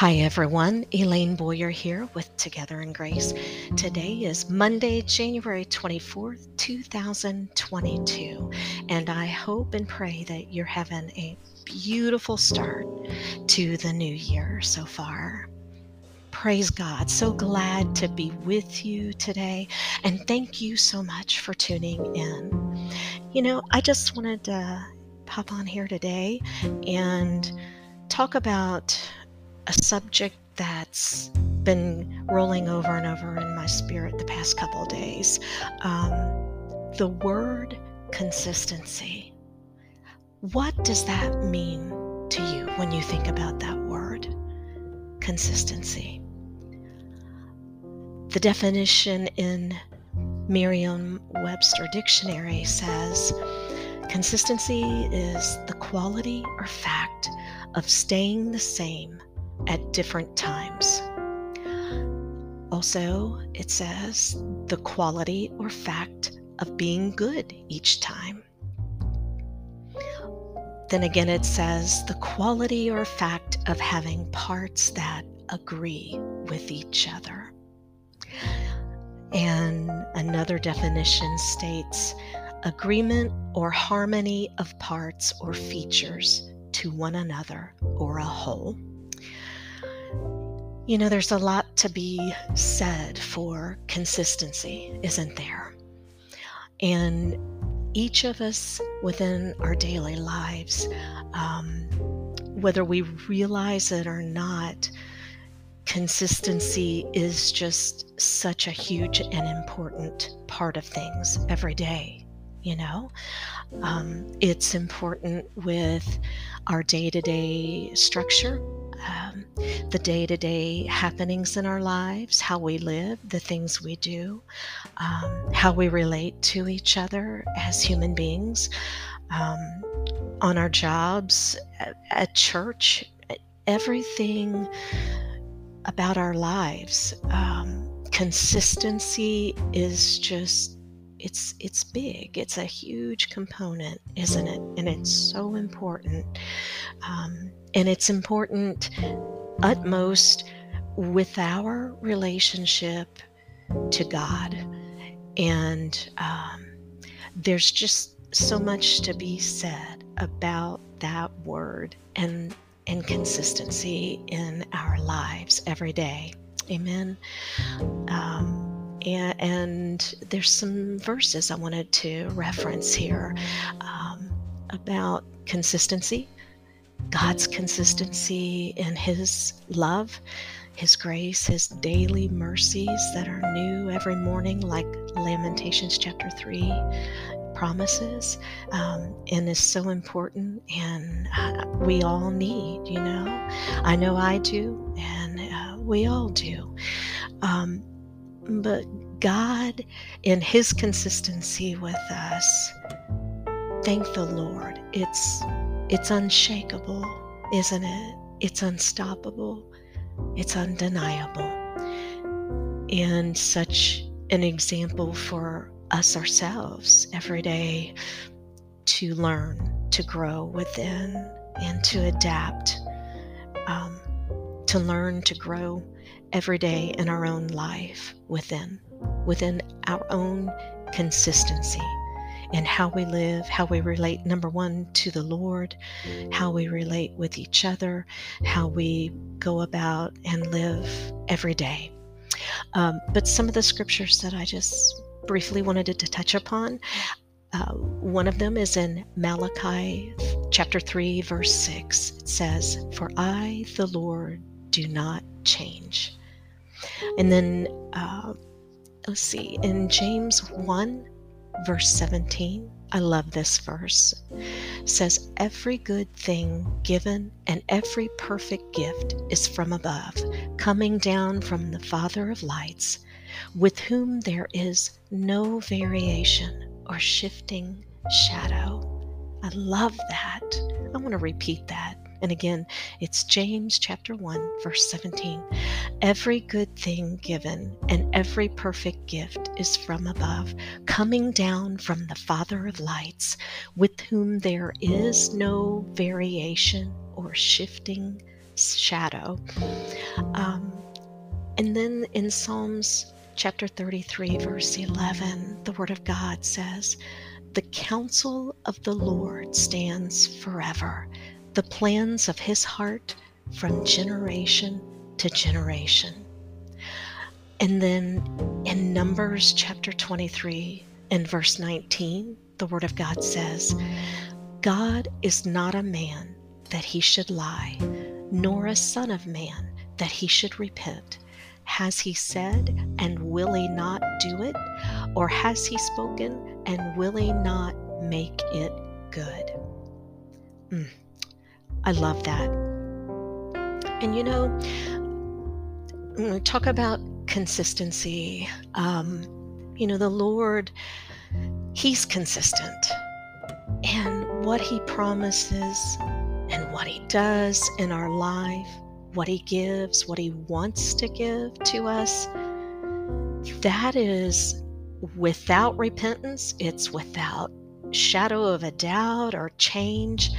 Hi, everyone. Elaine Boyer here with Together in Grace. Today is Monday, January 24th, 2022, and I hope and pray that you're having a beautiful start to the new year so far. Praise God. So glad to be with you today, and thank you so much for tuning in. You know, I just wanted to pop on here today and talk about a subject that's been rolling over and over in my spirit the past couple days. Um, the word consistency. What does that mean to you when you think about that word? Consistency. The definition in Merriam Webster Dictionary says consistency is the quality or fact of staying the same at different times. Also, it says the quality or fact of being good each time. Then again, it says the quality or fact of having parts that agree with each other. And another definition states agreement or harmony of parts or features to one another or a whole. You know, there's a lot to be said for consistency, isn't there? And each of us within our daily lives, um, whether we realize it or not, consistency is just such a huge and important part of things every day. You know, um, it's important with our day to day structure um, the day to day happenings in our lives, how we live, the things we do, um, how we relate to each other as human beings, um, on our jobs, at, at church, everything about our lives. Um, consistency is just it's it's big it's a huge component isn't it and it's so important um, and it's important utmost with our relationship to God. And um, there's just so much to be said about that word and, and consistency in our lives every day. Amen. Um, and, there's some verses I wanted to reference here um, about consistency God's consistency in His love, His grace, His daily mercies that are new every morning, like Lamentations chapter 3 promises, um, and is so important, and uh, we all need, you know. I know I do, and uh, we all do. Um, but God, in His consistency with us, thank the Lord. It's it's unshakable, isn't it? It's unstoppable. It's undeniable. And such an example for us ourselves every day to learn, to grow within, and to adapt, um, to learn to grow every day in our own life within, within our own consistency and how we live, how we relate, number one, to the Lord, how we relate with each other, how we go about and live every day. Um, but some of the scriptures that I just briefly wanted to touch upon. Uh, one of them is in Malachi chapter 3, verse 6. It says, For I, the Lord, do not change. And then, uh, let's see, in James 1, verse 17. I love this verse. says every good thing given and every perfect gift is from above, coming down from the Father of lights, with whom there is no variation or shifting shadow. I love that. I want to repeat that. And again, it's James chapter 1, verse 17. Every good thing given and every perfect gift is from above, coming down from the Father of lights, with whom there is no variation or shifting shadow. Um, and then in Psalms chapter 33, verse 11, the Word of God says, The counsel of the Lord stands forever, the plans of his heart from generation to generation. And then in Numbers chapter 23 and verse 19, the Word of God says, God is not a man that he should lie, nor a son of man that he should repent. Has he said, and will he not do it? Or has he spoken, and will he not make it good? Mm, I love that. And you know, talk about consistency, um, you know, the Lord, He's consistent. And what He promises and what He does in our life, what He gives, what He wants to give to us, that is without repentance, it's without shadow of a doubt or change.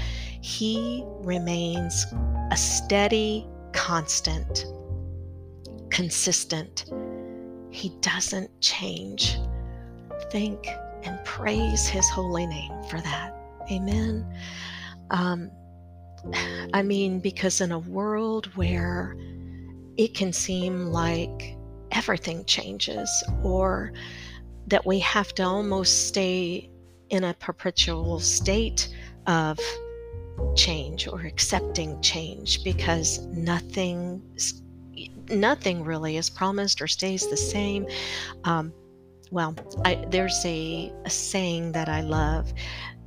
He remains a steady, constant, consistent. He doesn't change. Thank and praise His holy name for that. Amen. Um, I mean, because in a world where it can seem like everything changes or that we have to almost stay in a perpetual state of change or accepting change because nothing nothing really is promised or stays the same. Um, well I, there's a, a, saying that i love.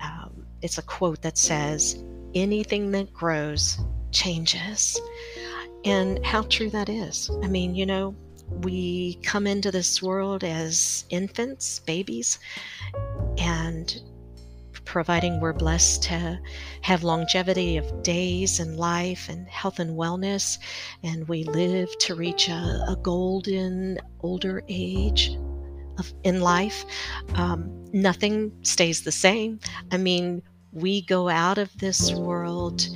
Um, it's a quote that says anything that grows changes. And how true that is. I mean you know we come into this world as infants babies and providing we're blessed to have longevity of days and life and health and wellness, and we live to reach a, a golden older age of, in life. Um, nothing stays the same. I mean, we go out of this world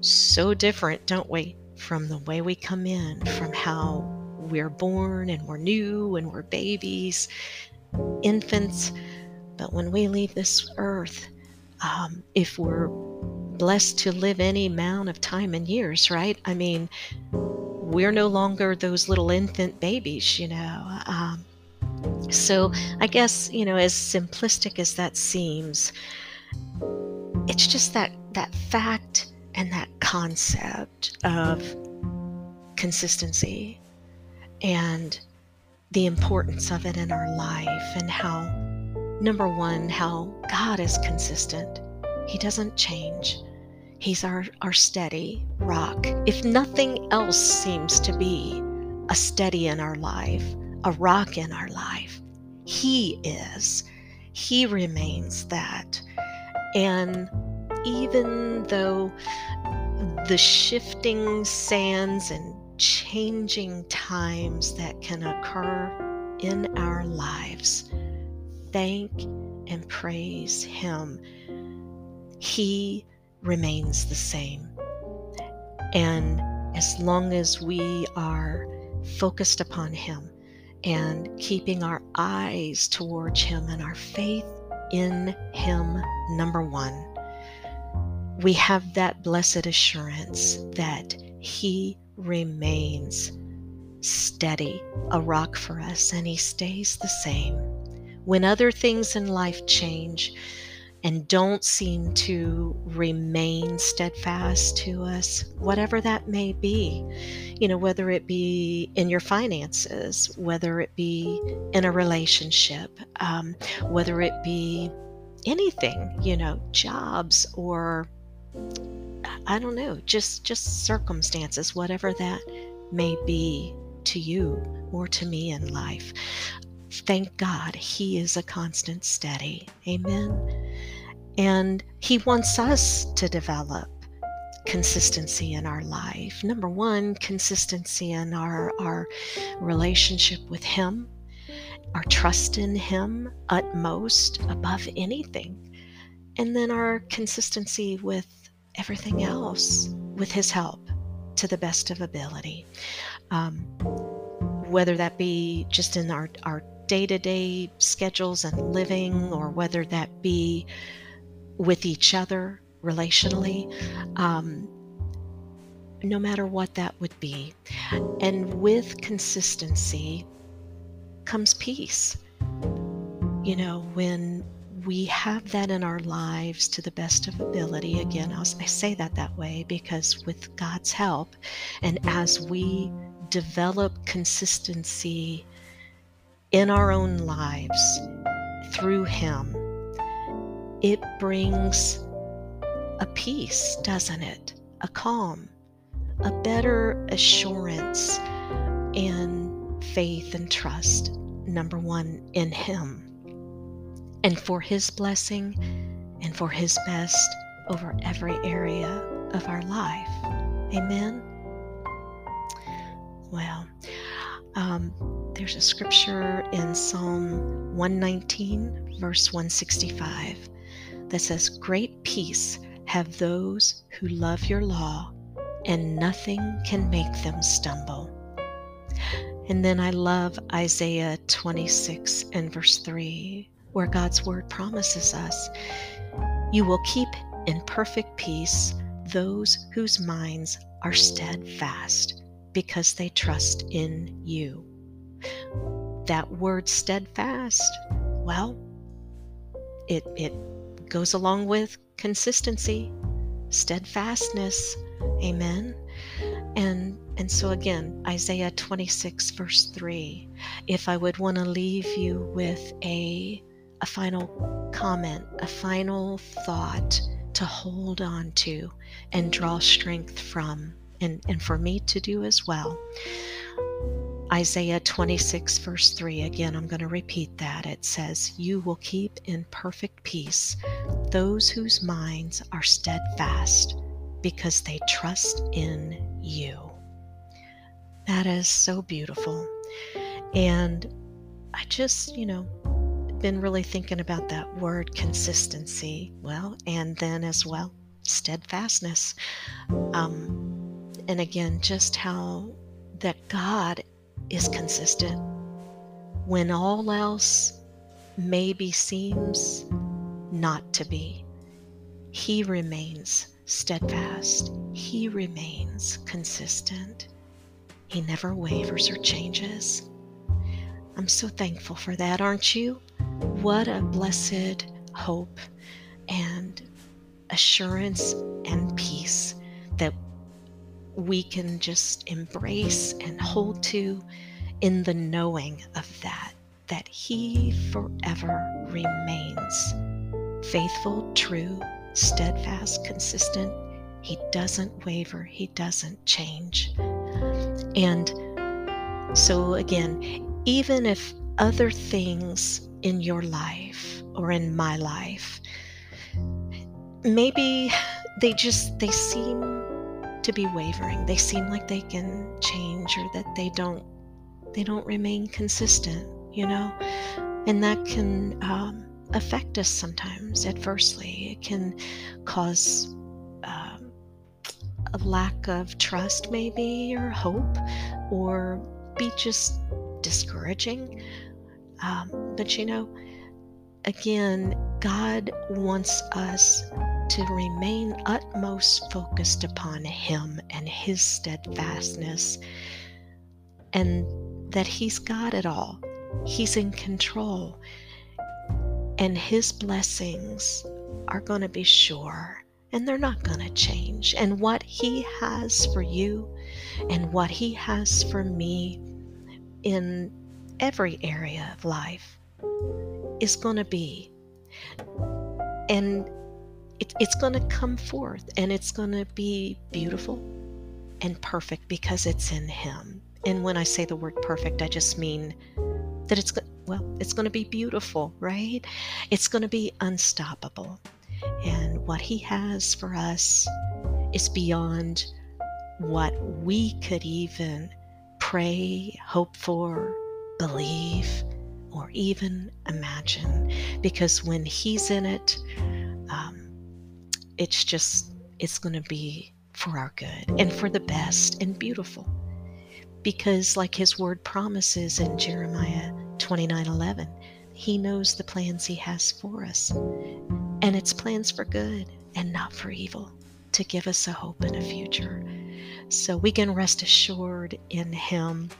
so different, don't we, from the way we come in, from how we're born and we're new and we're babies, infants. But when we leave this earth, um, if we're blessed to live any amount of time and years, right? I mean, we're no longer those little infant babies, you know. Um, so I guess, you know, as simplistic as that seems, it's just that that fact and that concept of consistency and the importance of it in our life and how Number one, how God is consistent. He doesn't change. He's our, our steady rock. If nothing else seems to be a steady in our life, a rock in our life, He is. He remains that. And even though the shifting sands and changing times that can occur in our lives, thank and praise Him, He remains the same. And as long as we are focused upon Him and keeping our eyes towards Him and our faith in Him, number one, we have that blessed assurance that He remains steady, a rock for us, and He stays the same when other things in life change and don't seem to remain steadfast to us, whatever that may be, you know, whether it be in your finances, whether it be in a relationship, um, whether it be anything, you know, jobs or I don't know, just just circumstances, whatever that may be to you or to me in life. Thank God He is a constant steady. Amen. And He wants us to develop consistency in our life. Number one, consistency in our, our relationship with Him, our trust in Him utmost above anything. And then our consistency with everything else, with His help. to the best of ability. Um, whether that be just in our, our day-to-day schedules and living or whether that be with each other relationally um, no matter what that would be. And with consistency comes peace. You know when we have that in our lives to the best of ability again i say that that way because with god's help and as we develop consistency in our own lives through Him, it brings a peace, doesn't it? A calm, a better assurance and faith and trust, number one, in Him and for His blessing and for His best over every area of our life. Amen. Well, um, there's a scripture in Psalm 119, verse 165, that says, Great peace have those who love your law, and nothing can make them stumble. And then I love Isaiah 26 and verse 3, where God's word promises us, You will keep in perfect peace those whose minds are steadfast because they trust in you. That word steadfast, well, it, it goes along with consistency, steadfastness. Amen. And and so again, Isaiah 26 verse 3. If I would want to leave you with a a final comment, a final thought to hold on to and draw strength from and, and for me to do as well. Isaiah 26, verse 3, again, I'm going to repeat that. It says, You will keep in perfect peace those whose minds are steadfast because they trust in you. That is so beautiful. And I just, you know, been really thinking about that word consistency. Well, and then as well, steadfastness. Um, and again just how that God is consistent when all else maybe seems not to be. He remains steadfast, He remains consistent. He never wavers or changes. I'm so thankful for that, aren't you? What a blessed hope and assurance and peace that we can just embrace and hold to in the knowing of that, that He forever remains faithful, true, steadfast, consistent. He doesn't waver, He doesn't change. And so, again, even if other things in your life or in my life, maybe they just they seem to be wavering. They seem like they can change or that they don't they don't remain consistent, you know? And that can um, affect us sometimes adversely. It can cause um, a lack of trust, maybe, or hope, or be just discouraging. Um, but you know, again, God wants us to remain utmost focused upon Him and His steadfastness, and that He's got it all. He's in control, and His blessings are going to be sure and they're not going to change. And what He has for you and what He has for me in every area of life is going to be. And it, it's going to come forth and it's going to be beautiful and perfect because it's in Him. And when I say the word perfect, I just mean that it's well, it's going to be beautiful, right? It's going to be unstoppable. And what He has for us is beyond what we could even pray, hope for, believe, or even imagine. Because when He's in it, um, it's just it's going to be for our good and for the best and beautiful. Because, like his word promises in Jeremiah 29 11, he knows the plans he has for us. And it's plans for good and not for evil, to give us a hope and a future. So we can rest assured in him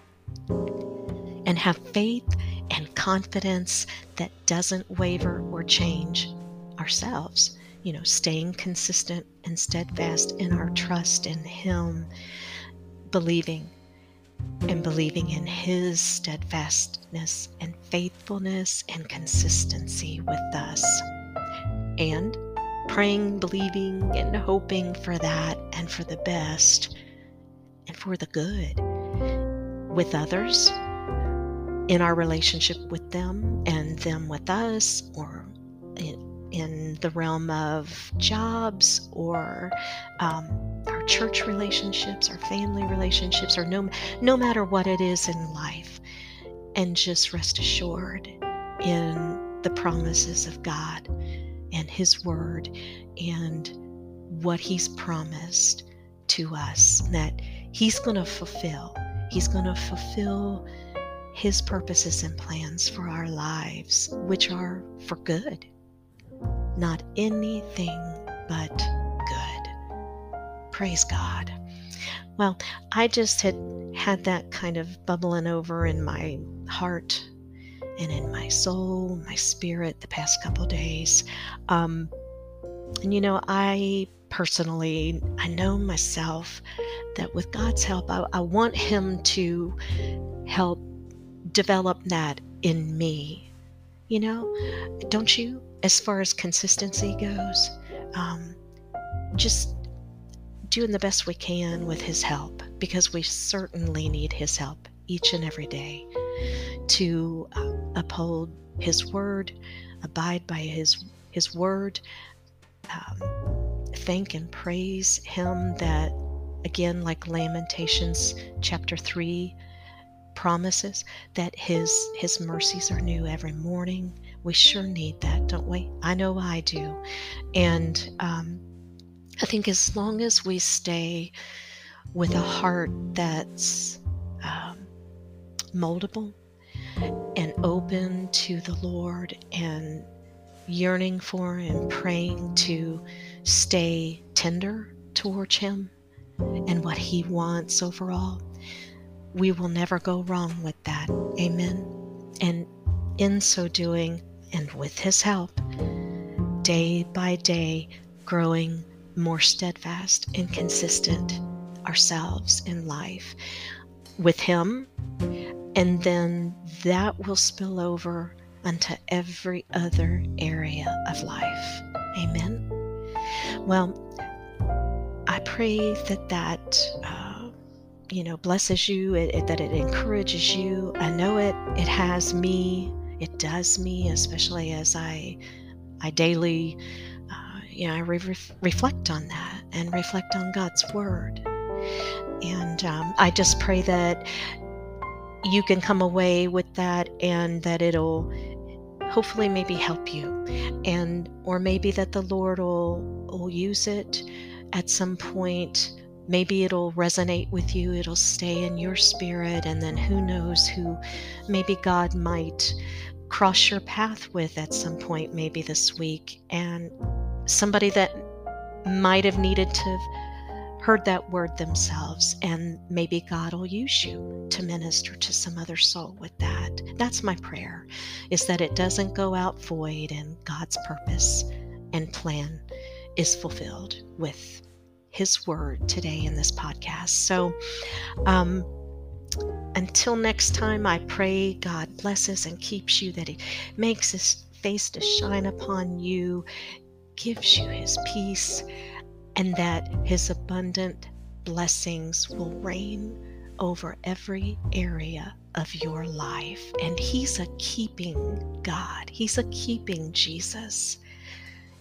and have faith and confidence that doesn't waver or change ourselves. You know, staying consistent and steadfast in our trust in Him, believing and believing in His steadfastness and faithfulness and consistency with us. And praying, believing, and hoping for that and for the best and for the good with others in our relationship with them and them with us or in the realm of jobs or um, our church relationships our family relationships or no, no matter what it is in life. And just rest assured in the promises of god and his word and what he's promised to us that he's going to fulfill. He's going to fulfill his purposes and plans for our lives, which are for good, not anything but good. Praise God. Well, I just had had that kind of bubbling over in my heart and in my soul, my spirit the past couple days. Um, and you know, I personally, I know myself that with God's help, I, I want Him to help develop that in me. You know, don't you? As far as consistency goes, um, just doing the best we can with His help because we certainly need His help each and every day to uh, uphold His word, abide by His His word, um, thank and praise Him that again, like Lamentations chapter three promises that his his mercies are new every morning. We sure need that don't we? I know i do. And um, i think as long as we stay with a heart that's um, moldable and open to the lord and yearning for and praying to stay tender towards him and what he wants overall we will never go wrong with that. Amen. And in so doing, and with His help, day by day, growing more steadfast and consistent ourselves in life with Him, and then that will spill over unto every other area of life. Amen. Well, I pray that that. Uh, you know blesses you it, it, that it encourages you. I know it it has me it does me especially as i i daily uh, you know i re- reflect on that and reflect on god's word. And um, i just pray that you can come away with that and that it'll hopefully maybe help you. And or maybe that the lord will will use it at some point maybe it'll resonate with you, it'll stay in your spirit, and then who knows who maybe God might cross your path with at some point, maybe this week, and somebody that might have needed to heard that word themselves, and maybe God will use you to minister to some other soul with that. That's my prayer, is that it doesn't go out void and God's purpose and plan is fulfilled with his word today in this podcast. So, um, until next time, I pray God blesses and keeps you, that He makes His face to shine upon you, gives you His peace, and that His abundant blessings will reign over every area of your life. And He's a keeping God, He's a keeping Jesus,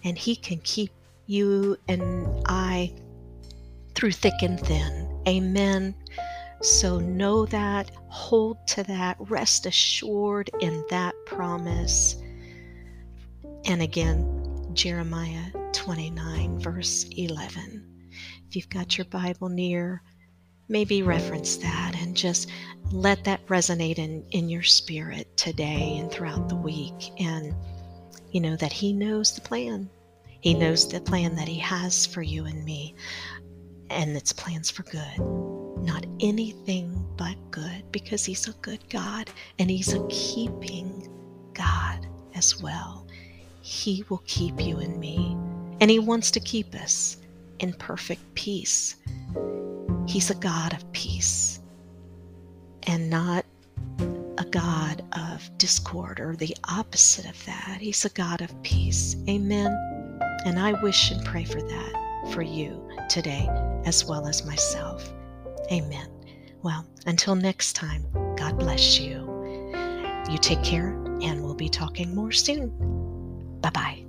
and He can keep you and I through thick and thin. Amen. So know that, hold to that, rest assured in that promise. And again, Jeremiah 29, verse 11. if you've got your Bible near, maybe reference that and just let that resonate in, in your spirit today and throughout the week. And you know that He knows the plan. He knows the plan that He has for you and me, and it's plans for good, not anything but good, because He's a good God and He's a keeping God as well. He will keep you and me, and He wants to keep us in perfect peace. He's a God of peace and not a God of discord or the opposite of that. He's a God of peace. Amen. And I wish and pray for that for you today as well as myself. Amen. Well, until next time, God bless you. You take care, and we'll be talking more soon. Bye bye.